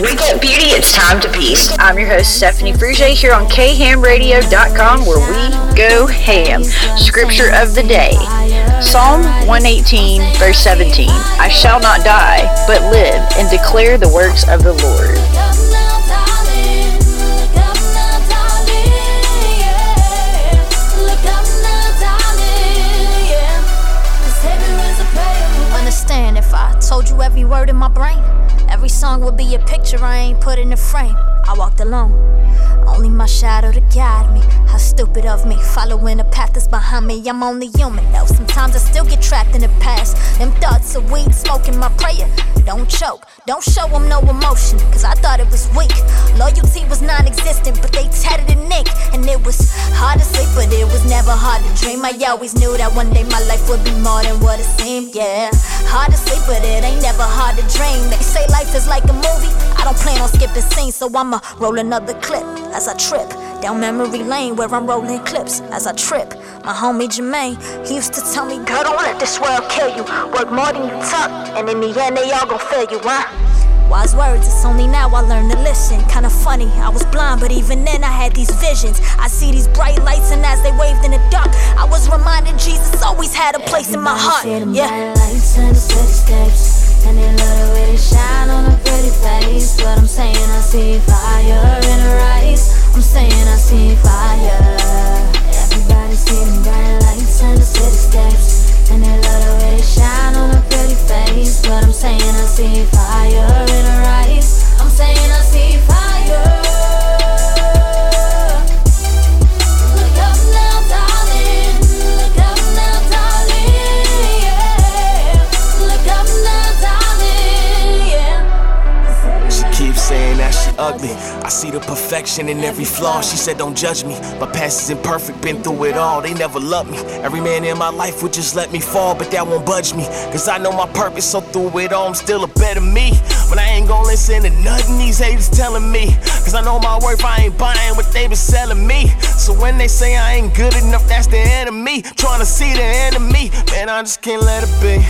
Wake up, beauty, it's time to beast. I'm your host, Stephanie Fruge, here on khamradio.com, where we go ham. Scripture of the day Psalm 118, verse 17 I shall not die, but live and declare the works of the Lord. Understand if I told you every word in my brain. Song would be a picture I ain't put in a frame. I walked alone, only my shadow to guide me. How stupid of me, following a path that's behind me. I'm only human though. Sometimes I still get trapped in the past. Them thoughts of weed smoking my prayer. Don't choke, don't show them no emotion, cause I thought it was weak. Loyalty was non existent, but they tatted in ink. And it was dream. I always knew that one day my life would be more than what it seemed, yeah. Hard to sleep, but it ain't never hard to dream. They say life is like a movie. I don't plan on skipping scenes, so I'ma roll another clip as I trip down memory lane where I'm rolling clips as I trip. My homie Jermaine, he used to tell me, Girl, don't let this world kill you. Work more than you talk, and in the end, they all gon' fail you, huh? Wise words, it's only now I learn to listen. Kinda funny, I was blind, but even then I had these visions. I see these bright lights, and as they waved in the dark, I was reminded Jesus always had a place in my heart. Yeah. Lights and the cityscapes, and they love the way they shine on a pretty face. But I'm saying I see fire in her eyes. I'm saying I see fire. Everybody see them bright lights and the cityscapes. And they love the way they shine on a pretty face. But I'm saying I see fire in her eyes. I'm saying ugly. I see the perfection in every flaw. She said, Don't judge me. My past is imperfect, been through it all. They never loved me. Every man in my life would just let me fall, but that won't budge me. Cause I know my purpose, so through it all, I'm still a better me. But I ain't gonna listen to nothing these haters telling me. Cause I know my worth, I ain't buying what they been selling me. So when they say I ain't good enough, that's the enemy. Trying to see the enemy, man, I just can't let it be.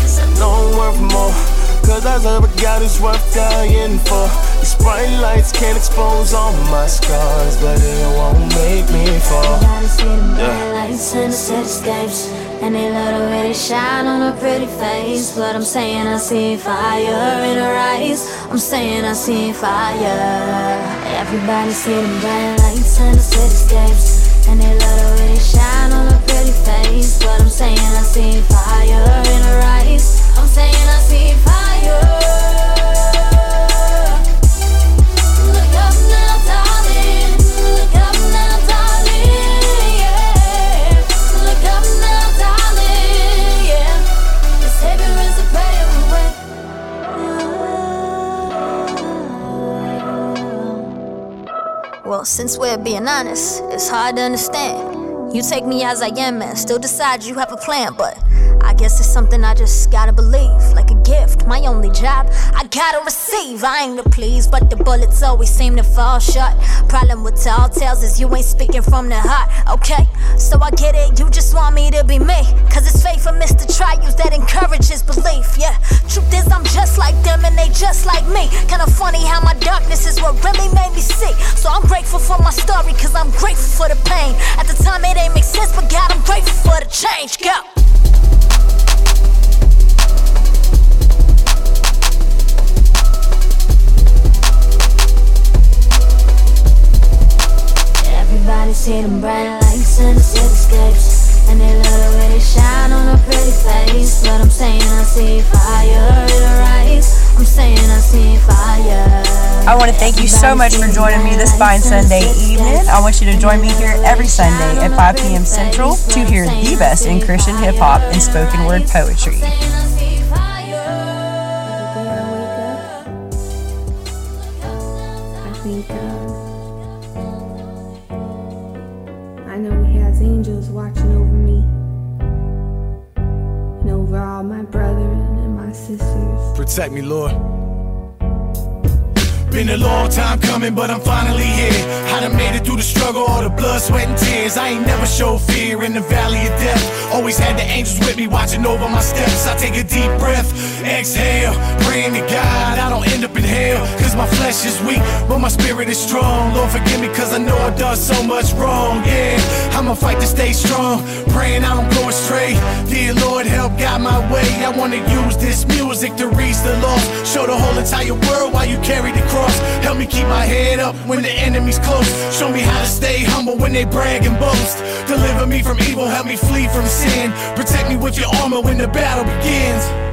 Cause I know I'm worth more. Cause I love a God who's worth dying for. These bright lights can't expose all my scars, but it won't make me fall. Gotta see them bright lights and the cityscapes. And they love the way they shine on a pretty face. But I'm saying I see fire in her eyes. I'm saying I see fire. Everybody see them bright lights and the cityscapes. And they love the way they shine on a pretty face. But I'm saying I see fire in her eyes. I'm saying I see fire. Well, since we're being honest, it's hard to understand. You take me as I am and still decide you have a plan, but I guess it's something I just gotta believe. Like a gift, my only job, I gotta receive. I ain't to please, but the bullets always seem to fall short. Problem with tall tales is you ain't speaking from the heart, okay? So I get it, you just want me to be me. Cause it's faith for Mr. Trials that encourages belief, yeah. Truth is, I'm just like them and they just like me. Kinda funny how my darkness is what really made me see. So I'm grateful for my story, cause I'm grateful for the pain. At the time, it ain't make sense, but God, I'm grateful for the change. Go. Everybody see them bright lights and the cityscapes And they love the way they shine on a pretty face But I'm saying I see fire in her eyes I'm saying I see fire I want to thank you so much for joining me this fine Sunday evening. I want you to join me here every Sunday at 5 p.m. Central to hear the best in Christian hip hop and spoken word poetry. Protect me, Lord. Been a long time coming, but I'm finally here. I done made it through the struggle, all the blood, sweat, and tears. I ain't never showed fear in the valley of death. Always had the angels with me, watching over my steps. I take a deep breath exhale. Praying to God I don't end up in hell. Cause my flesh is weak, but my spirit is strong. Lord, forgive me cause I know I've done so much wrong. Yeah, I'ma fight to stay strong. Praying I don't go astray. Dear Lord, help guide my way. I wanna use this music to reach the lost. Show the whole entire world why you carry the cross. Help me keep my head up when the enemy's close. Show me how to stay humble when they brag and boast. Deliver me from evil, help me flee from sin. Protect me with your armor when the battle begins.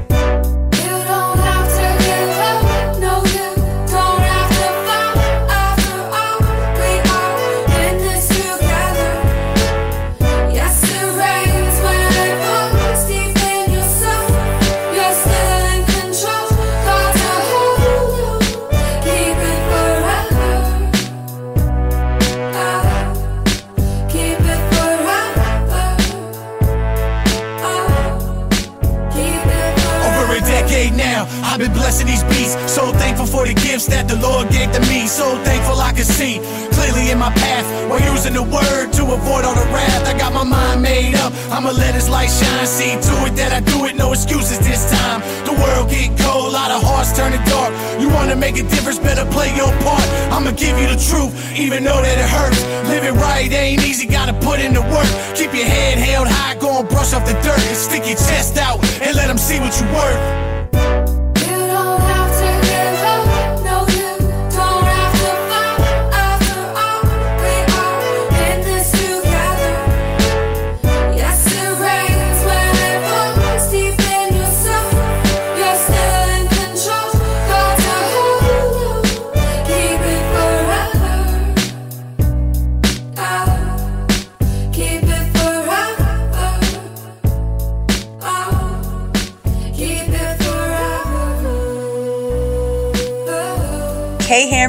That the Lord gave to me. So thankful I can see clearly in my path while using the word to avoid all the wrath. I got my mind made up. I'ma let His light shine. See to it that I do it. No excuses this time. The world get cold, a lot of hearts turning dark. You wanna make a difference? Better play your part. I'ma give you the truth, even though that it hurts. Living right ain't easy. Gotta put in the work. Keep your head held high. Go and brush off the dirt. Stick your chest out and let them see what you're worth.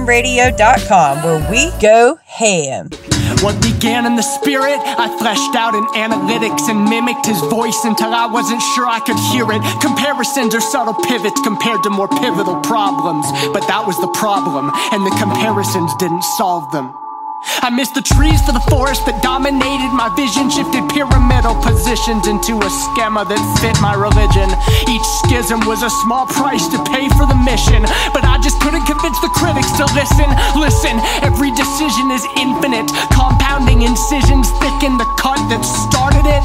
khamradio.com where we go ham. What began in the spirit, I fleshed out in analytics and mimicked his voice until I wasn't sure I could hear it. Comparisons are subtle pivots compared to more pivotal problems. But that was the problem, and the comparisons didn't solve them. I missed the trees for the forest that dominated my vision, shifted pyramidal positions into a schema that fit my religion. Each schism was a small price to pay for the mission, but I just couldn't convince the critics to listen. Listen, every decision is infinite, compounding incisions thicken the cut that started it.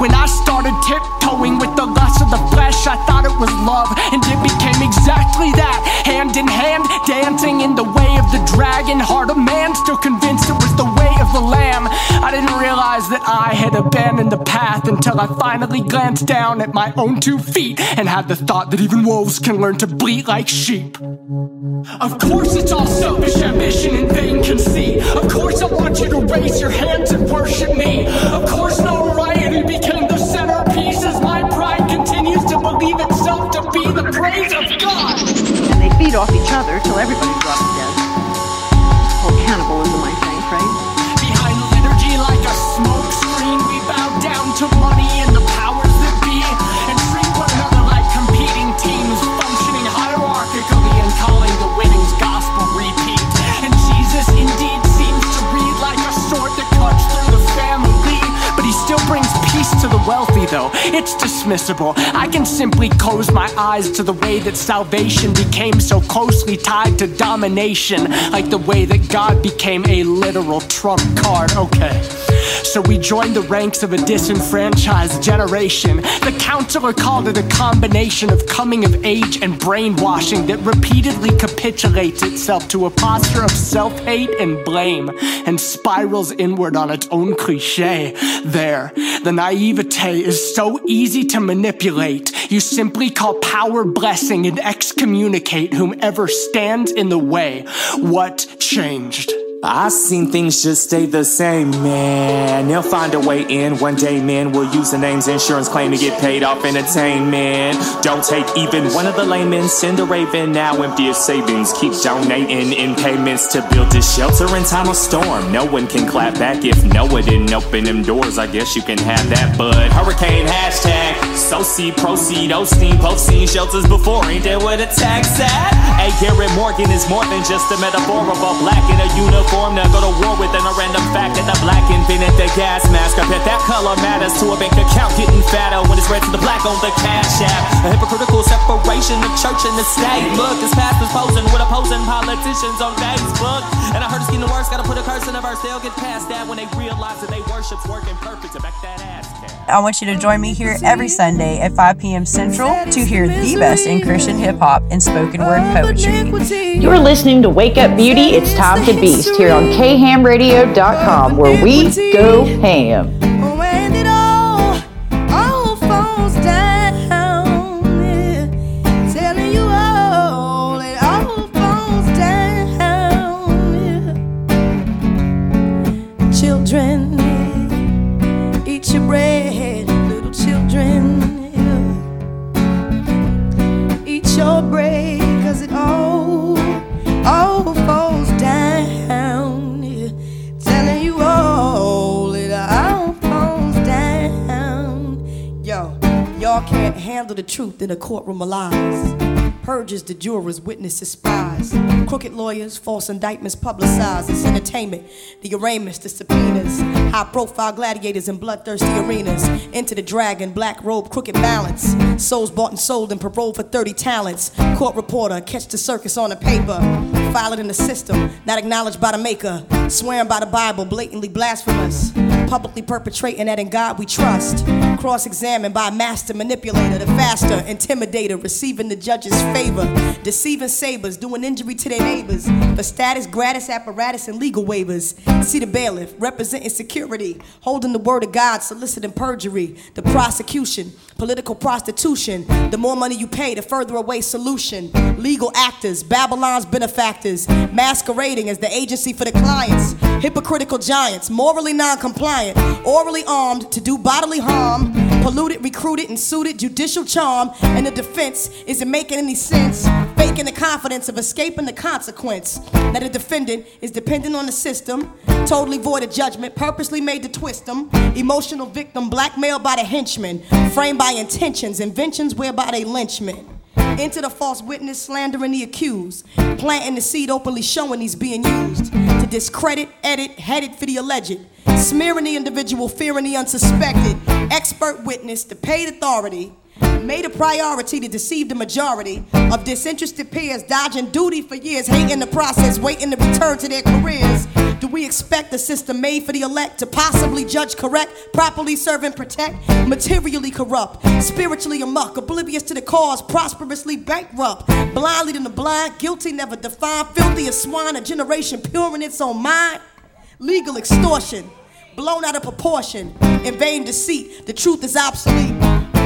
When I started tiptoeing with the lust of the flesh, I thought it was love, and it became exactly that. Hand in hand, dancing in the way of the dragon, heart of man, still convinced it was the way of the lamb. I didn't realize that I had abandoned the path until I finally glanced down at my own two feet and had the thought that even wolves can learn to bleat like sheep. Of course, it's all selfish ambition and vain conceit. Of course, I want you to raise your hands and worship me. Of course, notoriety became the centerpiece as my pride continues to believe itself to be the praise of God. And they feed off each other till everybody drops dead. It's called cannibalism, though. It's dismissible. I can simply close my eyes to the way that salvation became so closely tied to domination, like the way that God became a literal trump card. Okay. So we joined the ranks of a disenfranchised generation. The counselor called it a combination of coming of age and brainwashing that repeatedly capitulates itself to a posture of self hate and blame and spirals inward on its own cliche. There, the naivete is so easy to manipulate. You simply call power blessing and excommunicate whomever stands in the way. What changed? I seen things just stay the same, man. They'll find a way in one day, man. We'll use the name's insurance claim to get paid off entertainment. Don't take even one of the laymen. Send a raven now empty your savings. Keep donating in payments to build this shelter in time of storm. No one can clap back if Noah didn't open them doors. I guess you can have that, but hurricane hashtag. So see, proceed, oh, Osteen, both seen shelters before. Ain't that what a tax at? Hey, Garrett Morgan is more than just a metaphor of a black in a uniform form to go to war with an a random fact that the black invented the gas mask. I bet that color matters to a bank account getting fatter when it's red to the black on the cash app. A hypocritical separation of church and the state. Look, this pastors posing with opposing politicians on Facebook. And I heard it's getting worse, gotta put a curse in the verse. They'll get past that when they realize that they worship's working perfect to back that ass. I want you to join me here every Sunday at 5 p.m. Central to hear the best in Christian hip hop and spoken word poetry. You're listening to Wake Up Beauty. It's time to beast here on khamradio.com where we go ham. Truth in a courtroom of lies. Purges the jurors, witnesses, spies. Crooked lawyers, false indictments publicized. It's entertainment, the arraignments, the subpoenas. High profile gladiators in bloodthirsty arenas. Into the dragon, black robe, crooked balance. Souls bought and sold and paroled for 30 talents. Court reporter, catch the circus on the paper. File it in the system, not acknowledged by the maker. Swearing by the Bible, blatantly blasphemous publicly perpetrating that in God we trust. Cross examined by a master manipulator, the faster intimidator, receiving the judge's favor, deceiving sabers, doing injury to their neighbors, for status, gratis apparatus, and legal waivers. See the bailiff, representing security, holding the word of God, soliciting perjury, the prosecution, political prostitution. The more money you pay, the further away solution. Legal actors, Babylon's benefactors, masquerading as the agency for the clients. Hypocritical giants, morally non compliant, orally armed to do bodily harm, polluted, recruited, and suited judicial charm. And the defense isn't making any sense, faking the confidence of escaping the consequence. That a defendant is dependent on the system, totally void of judgment, purposely made to twist them. Emotional victim, blackmailed by the henchmen, framed by intentions, inventions whereby they lynchmen. Into the false witness, slandering the accused, planting the seed openly showing he's being used to discredit, edit, headed for the alleged, smearing the individual, fearing the unsuspected, expert witness, the paid authority, made a priority to deceive the majority of disinterested peers, dodging duty for years, hating the process, waiting to return to their careers. Do we expect a system made for the elect to possibly judge correct, properly serve and protect? Materially corrupt, spiritually amuck, oblivious to the cause, prosperously bankrupt, blindly to the blind, guilty never defined, filthy as swine, a generation pure in its own mind, legal extortion, blown out of proportion, in vain deceit, the truth is obsolete.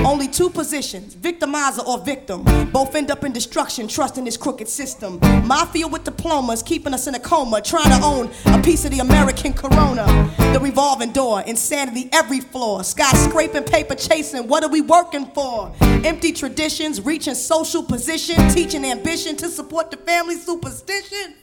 Only two positions, victimizer or victim. Both end up in destruction, trusting this crooked system. Mafia with diplomas, keeping us in a coma, trying to own a piece of the American corona. The revolving door, insanity every floor. Skyscraping, paper chasing, what are we working for? Empty traditions, reaching social position, teaching ambition to support the family superstition.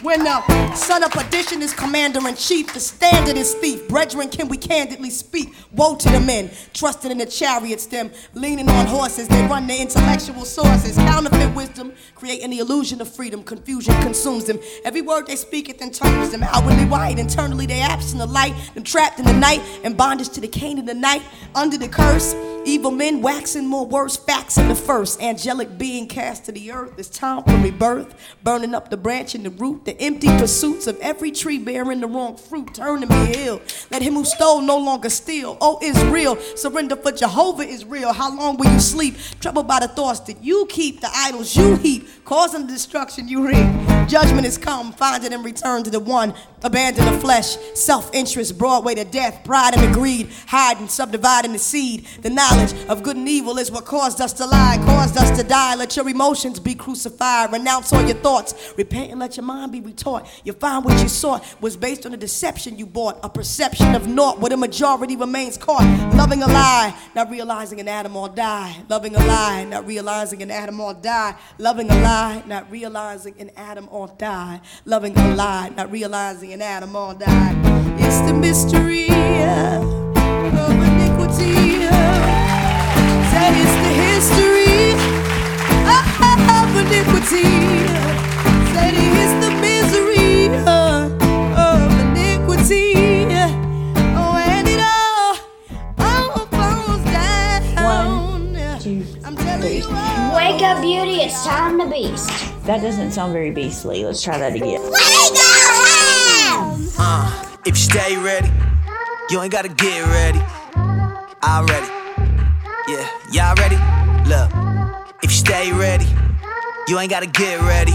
When the son of perdition is commander in chief, the standard is thief. Brethren, can we candidly speak? Woe to the men, trusting in the chariots, them leaning on horses. They run their intellectual sources. Counterfeit wisdom, creating the illusion of freedom. Confusion consumes them. Every word they speak, it then turns them outwardly white. Internally, they absent the light. Them trapped in the night, and bondage to the cane of the night. Under the curse, evil men waxing more worse. Facts in the first. Angelic being cast to the earth. It's time for rebirth. Burning up the branch and the root. The empty pursuits of every tree bearing the wrong fruit. Turn to me ill. Let him who stole no longer steal. Oh, Israel, surrender for Jehovah is real. How long will you sleep? Troubled by the thoughts that you keep, the idols you heap, causing the destruction you reap. Judgment is come, find it and return to the one. Abandon the flesh, self interest, Broadway to death, pride and greed, hiding, subdividing the seed. The knowledge of good and evil is what caused us to lie, caused us to die. Let your emotions be crucified, renounce all your thoughts, repent and let your mind be retaught. You find what you sought was based on a deception you bought, a perception of naught where the majority remains caught. Loving a lie, not realizing an atom or die. Loving a lie, not realizing an atom or die. Loving a lie, not realizing an atom or die. Loving a lie, not realizing an atom or die. It's the mystery of iniquity. That is the history of iniquity. That is the Wake up, beauty, it's time to beast. That doesn't sound very beastly. Let's try that again. Wake up! Uh, if you stay ready, you ain't gotta get ready. I'm ready. Yeah, y'all ready? Look, if you stay ready, you ain't gotta get ready.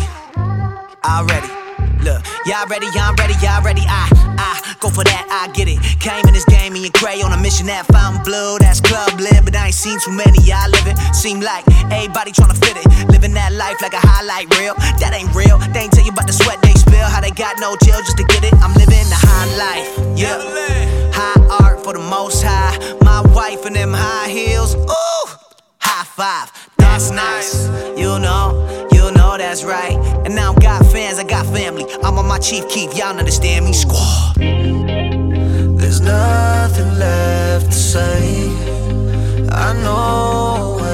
I'm ready. Look, y'all ready, I'm ready, y'all ready. I, I go for that, I get it. Came in this game me and cray on a mission that found blue, that's club lit. But I ain't seen too many, y'all living. Seem like everybody tryna fit it. Living that life like a highlight reel. That ain't real. They ain't tell you about the sweat they spill, how they got no chill just to get it. I'm living the high life, yeah. High art for the most high. My wife in them high heels, ooh, high five. That's nice, you know, you know that's right. And now I got fans, I got family. I'm on my chief keep, y'all understand me, squad. There's nothing left to say. I know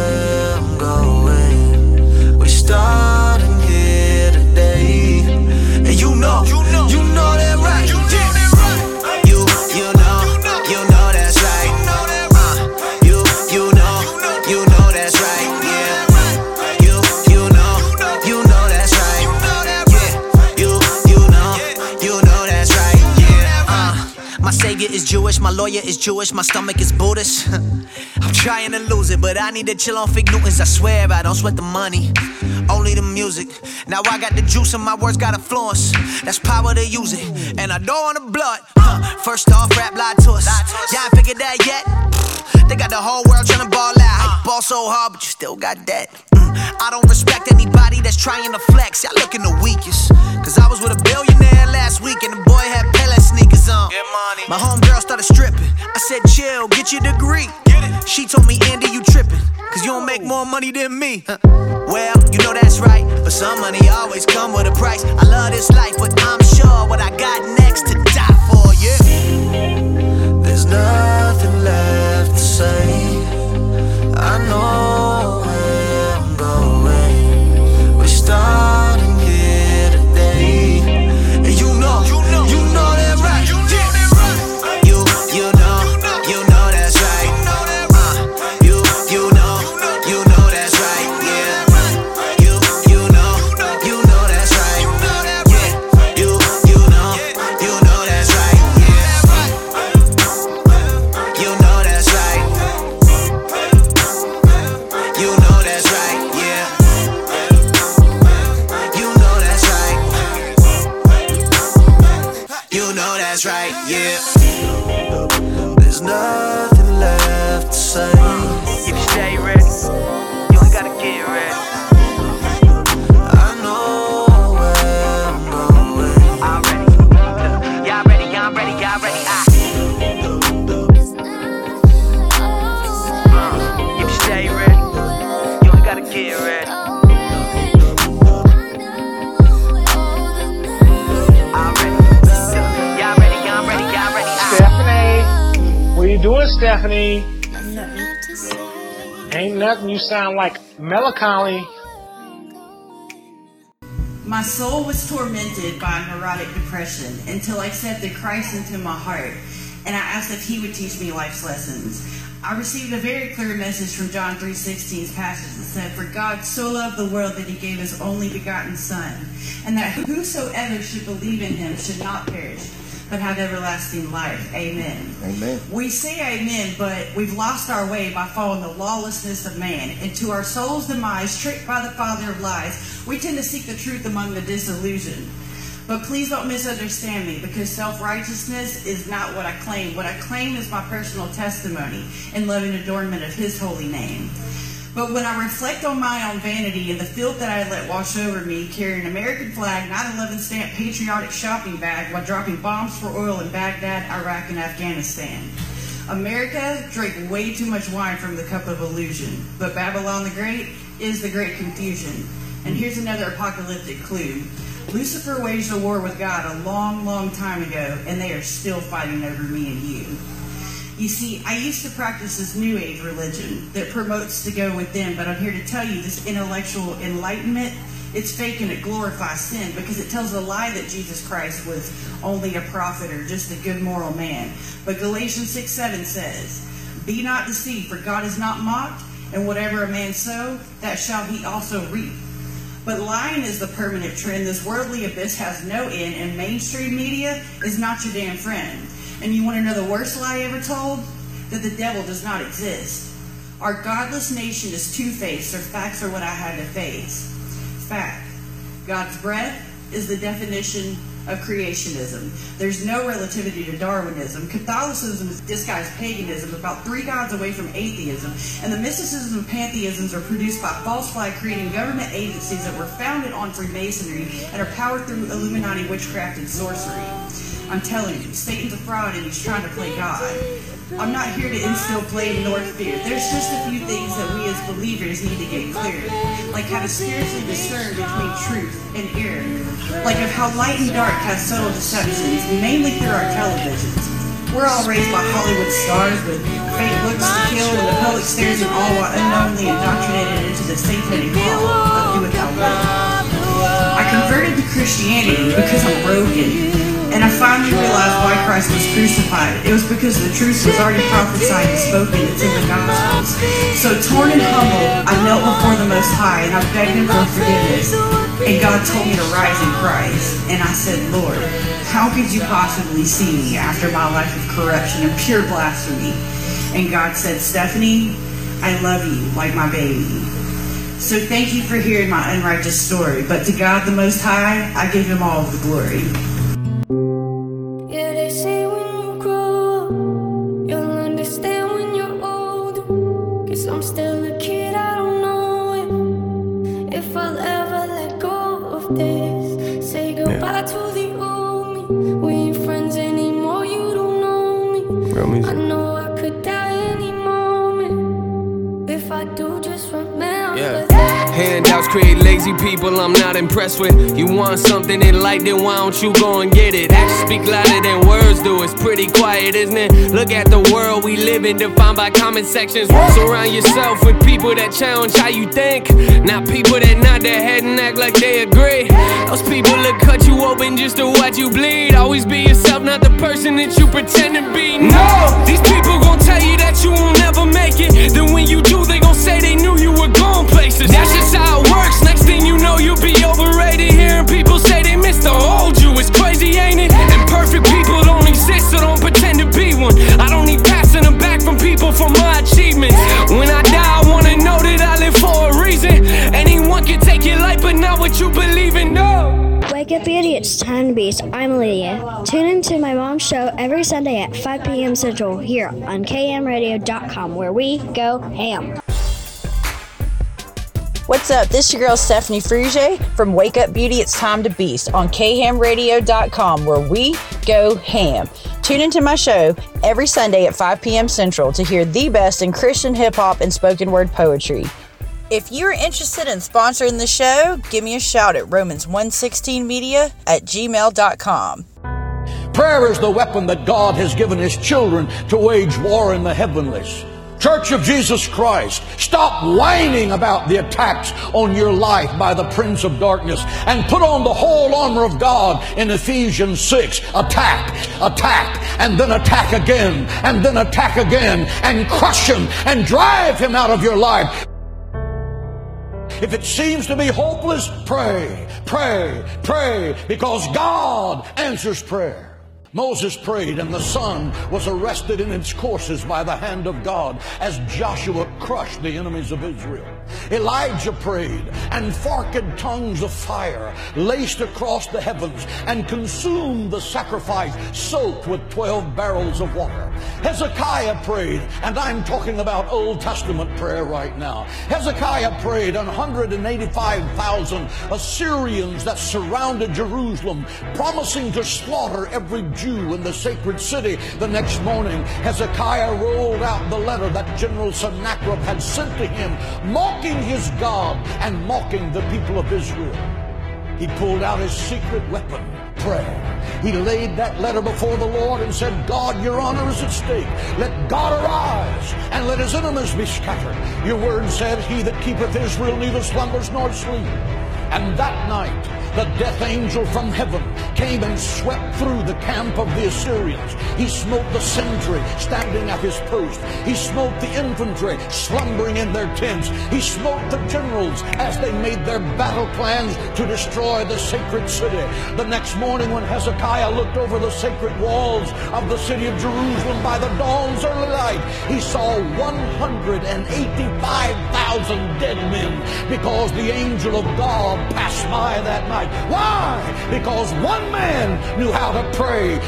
is Jewish, my stomach is Buddhist. I'm trying to lose it, but I need to chill on fig Newtons. I swear I don't sweat the money, only the music. Now I got the juice and my words got influence. That's power to use it, and I don't want the blood. Huh. First off, rap lied to us. Y'all figured that yet? They got the whole world trying to ball out. Ball so hard, but you still got that. Mm. I don't respect anybody that's trying to flex. Y'all looking the weakest. Cause I was with a billionaire last week and the boy had On. My homegirl started stripping. I said, chill, get your degree. She told me, Andy, you tripping. Cause you don't make more money than me. Huh. Well, you know that's right. But some money always come with a price. I love this life, but I'm sure what I got next to die for, yeah. There's nothing left to say. I know that's right. Yeah. There's nothing Stephanie? Ain't nothing. You sound like melancholy. My soul was tormented by neurotic depression until I accepted Christ into my heart and I asked if he would teach me life's lessons. I received a very clear message from John 3:16's passage that said, "For God so loved the world that he gave his only begotten son, and that whosoever should believe in him should not perish, but have everlasting life." Amen. Amen. We say amen, but we've lost our way by following the lawlessness of man. And to our soul's demise, tricked by the father of lies, we tend to seek the truth among the disillusioned. But please don't misunderstand me because self righteousness is not what I claim. What I claim is my personal testimony and loving adornment of His holy name. But when I reflect on my own vanity and the filth that I let wash over me, carrying an American flag, 9 11 stamp patriotic shopping bag while dropping bombs for oil in Baghdad, Iraq, and Afghanistan. America drank way too much wine from the cup of illusion, but Babylon the Great is the great confusion. And here's another apocalyptic clue. Lucifer waged a war with God a long, long time ago, and they are still fighting over me and you. You see, I used to practice this New Age religion that promotes to go within, but I'm here to tell you this intellectual enlightenment, it's fake and it glorifies sin because it tells a lie that Jesus Christ was only a prophet or just a good moral man. But Galatians 6 7 says, Be not deceived, for God is not mocked. And whatever a man sow, that shall he also reap. But lying is the permanent trend. This worldly abyss has no end, and mainstream media is not your damn friend. And you want to know the worst lie ever told? That the devil does not exist. Our godless nation is two faced, or facts are what I had to face. Fact God's breath is the definition of creationism. There's no relativity to Darwinism. Catholicism is disguised paganism, about three gods away from atheism. And the mysticism and pantheisms are produced by false flag creating government agencies that were founded on Freemasonry and are powered through Illuminati witchcraft and sorcery. I'm telling you, Satan's a fraud and he's trying to play God. I'm not here to instill blame nor fear. There's just a few things that we as believers need to get clear. Like how to spiritually discern between truth and error. Like of how light and dark have subtle deceptions, mainly through our televisions. We're all raised by Hollywood stars with fake looks to kill and the public stares in all while unknowingly indoctrinated into the satanic hall of do without will. I converted to Christianity because I'm broken and I finally realized why Christ was crucified. It was because the truth was already prophesied and spoken. It's in the Gospels. So torn and humbled, I knelt before the Most High and I begged Him for forgiveness. And God told me to rise in Christ. And I said, Lord, how could you possibly see me after my life of corruption and pure blasphemy? And God said, Stephanie, I love you like my baby. So thank you for hearing my unrighteous story. But to God the Most High, I give Him all of the glory. People I'm not impressed with. You want something in light, then why don't you go and get it? Actions speak louder than words do. It's pretty quiet, isn't it? Look at the world we live in, defined by comment sections. Surround yourself with people that challenge how you think. Not people that nod their head and act like they agree. Those people that cut you open just to watch you bleed. Always be yourself, not the person that you pretend to be. No, these people gon' tell you that you will never make it. Then when you do, they gon' say they knew you were going places. That's just how it works. Next thing you know, you'll be overrated. Hearing people say they miss the old you. It's crazy, ain't it? And perfect people don't exist, so don't pretend to be one. I don't need passing them back from people for my achievements. When I die, I wanna know that I live for a reason. Anyone can take your life, but not what you believe in. No. Wake up! It's time to beast. I'm Lydia. Tune into my mom's show every Sunday at 5 p.m. Central here on khamradio.com, where we go ham. What's up? This is your girl Stephanie Fruge from Wake Up Beauty. It's time to beast on khamradio.com where we go ham. Tune into my show every Sunday at 5 p.m. Central to hear the best in Christian hip hop and spoken word poetry. If you're interested in sponsoring the show, give me a shout at Romans116media at gmail.com. Prayer is the weapon that God has given His children to wage war in the heavenlies. Church of Jesus Christ, stop whining about the attacks on your life by the Prince of Darkness and put on the whole armor of God in Ephesians 6. Attack, attack, and then attack again, and then attack again, and crush him and drive him out of your life. If it seems to be hopeless, pray, pray, pray, because God answers prayer. Moses prayed, and the sun was arrested in its courses by the hand of God as Joshua crushed the enemies of Israel. Elijah prayed, and forked tongues of fire laced across the heavens and consumed the sacrifice soaked with 12 barrels of water. Hezekiah prayed, and I'm talking about Old Testament prayer right now. Hezekiah prayed, and 185,000 Assyrians that surrounded Jerusalem, promising to slaughter every Jew in the sacred city. The next morning, Hezekiah rolled out the letter that General Sennacherib had sent to him, mocking his God and mocking the people of Israel. He pulled out his secret weapon, prayer. He laid that letter before the Lord and said, God, your honor is at stake. Let God arise and let his enemies be scattered. Your word said, He that keepeth Israel neither slumbers nor sleep. And that night, the death angel from heaven came and swept through the camp of the Assyrians. He smote the sentry standing at his post. He smote the infantry slumbering in their tents. He smote the generals as they made their battle plans to destroy the sacred city. The next morning when Hezekiah looked over the sacred walls of the city of Jerusalem by the dawn's early light, he saw 185,000 dead men because the angel of God passed by that night. Why? Because one man knew how to pray.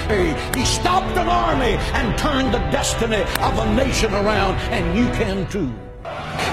He stopped an army and turned the destiny of a nation around, and you can too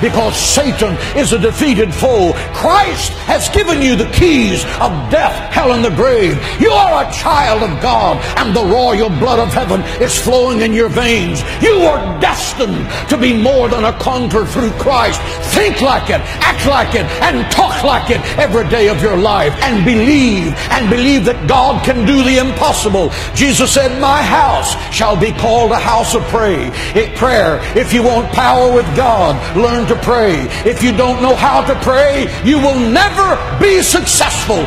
because Satan is a defeated foe. Christ has given you the keys of death, hell, and the grave. You are a child of God, and the royal blood of heaven is flowing in your veins. You are destined to be more than a conqueror through Christ. Think like it, act like it, and talk like it every day of your life, and believe, and believe that God can do the impossible. Jesus said, My house shall be called a house of prayer. Prayer. If you want power with God, learn to pray. If you don't know how to pray, you will never be successful.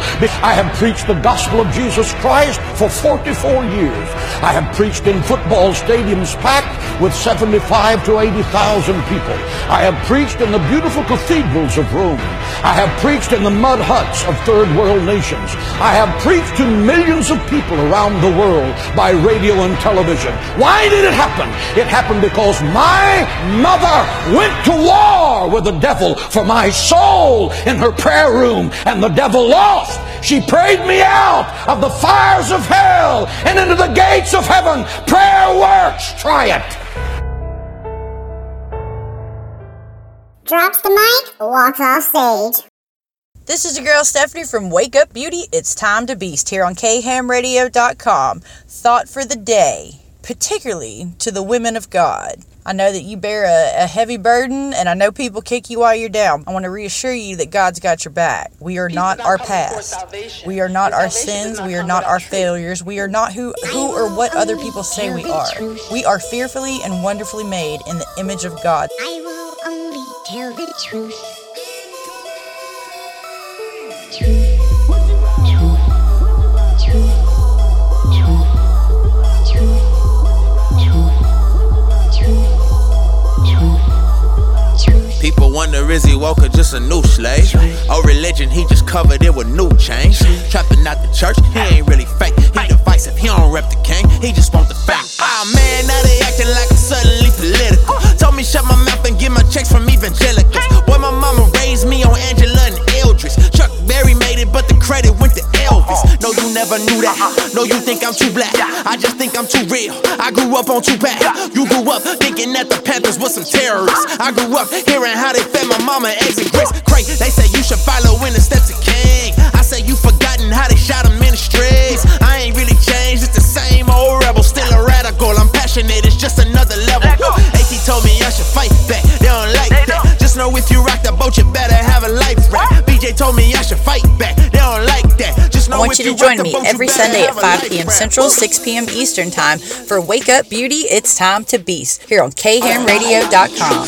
I have preached the gospel of Jesus Christ for 44 years. I have preached in football stadiums packed with 75 to 80,000 people. I have preached in the beautiful cathedrals of Rome. I have preached in the mud huts of third world nations. I have preached to millions of people around the world by radio and television. Why did it happen? It happened because my mother went to war with the devil for my soul in her prayer room, and the devil lost. She prayed me out of the fires of hell and into the gates of heaven. Prayer works. Try it. Drops the mic, walks off stage. This is your girl Stephanie from Wake Up Beauty. It's time to beast here on khamradio.com. Thought for the day, particularly to the women of God. I know that you bear a, a, heavy burden, and I know people kick you while you're down. I want to reassure you that God's got your back. We are not our past. We are not our sins. We are not our failures. We are not who, who or what other people say we are. We are fearfully and wonderfully made in the image of God. I will only tell the truth. People wonder is he woke or just a new slave? Oh, religion, he just covered it with new change. Trapping out the church, he ain't really fake. He divisive, he don't rep the king, he just want the fact. Ah never knew that. No, you think I'm too black. I just think I'm too real. I grew up on Tupac. You grew up thinking that the Panthers was some terrorists. I grew up hearing how they fed my mama eggs and grits. Great, they say you should follow in the steps of King. I say you forgotten how they shot him in the streets. I ain't really changed, it's the same old rebel. Still a radical, I'm passionate, it's just another level. AT told me I should fight back, they don't like that. Just know if you rock the boat, you better have a life raft. BJ told me I should fight back, I want you to join me every Sunday at 5 p.m. Central, 6 p.m. Eastern Time for Wake Up Beauty. It's time to beast here on khamradio.com.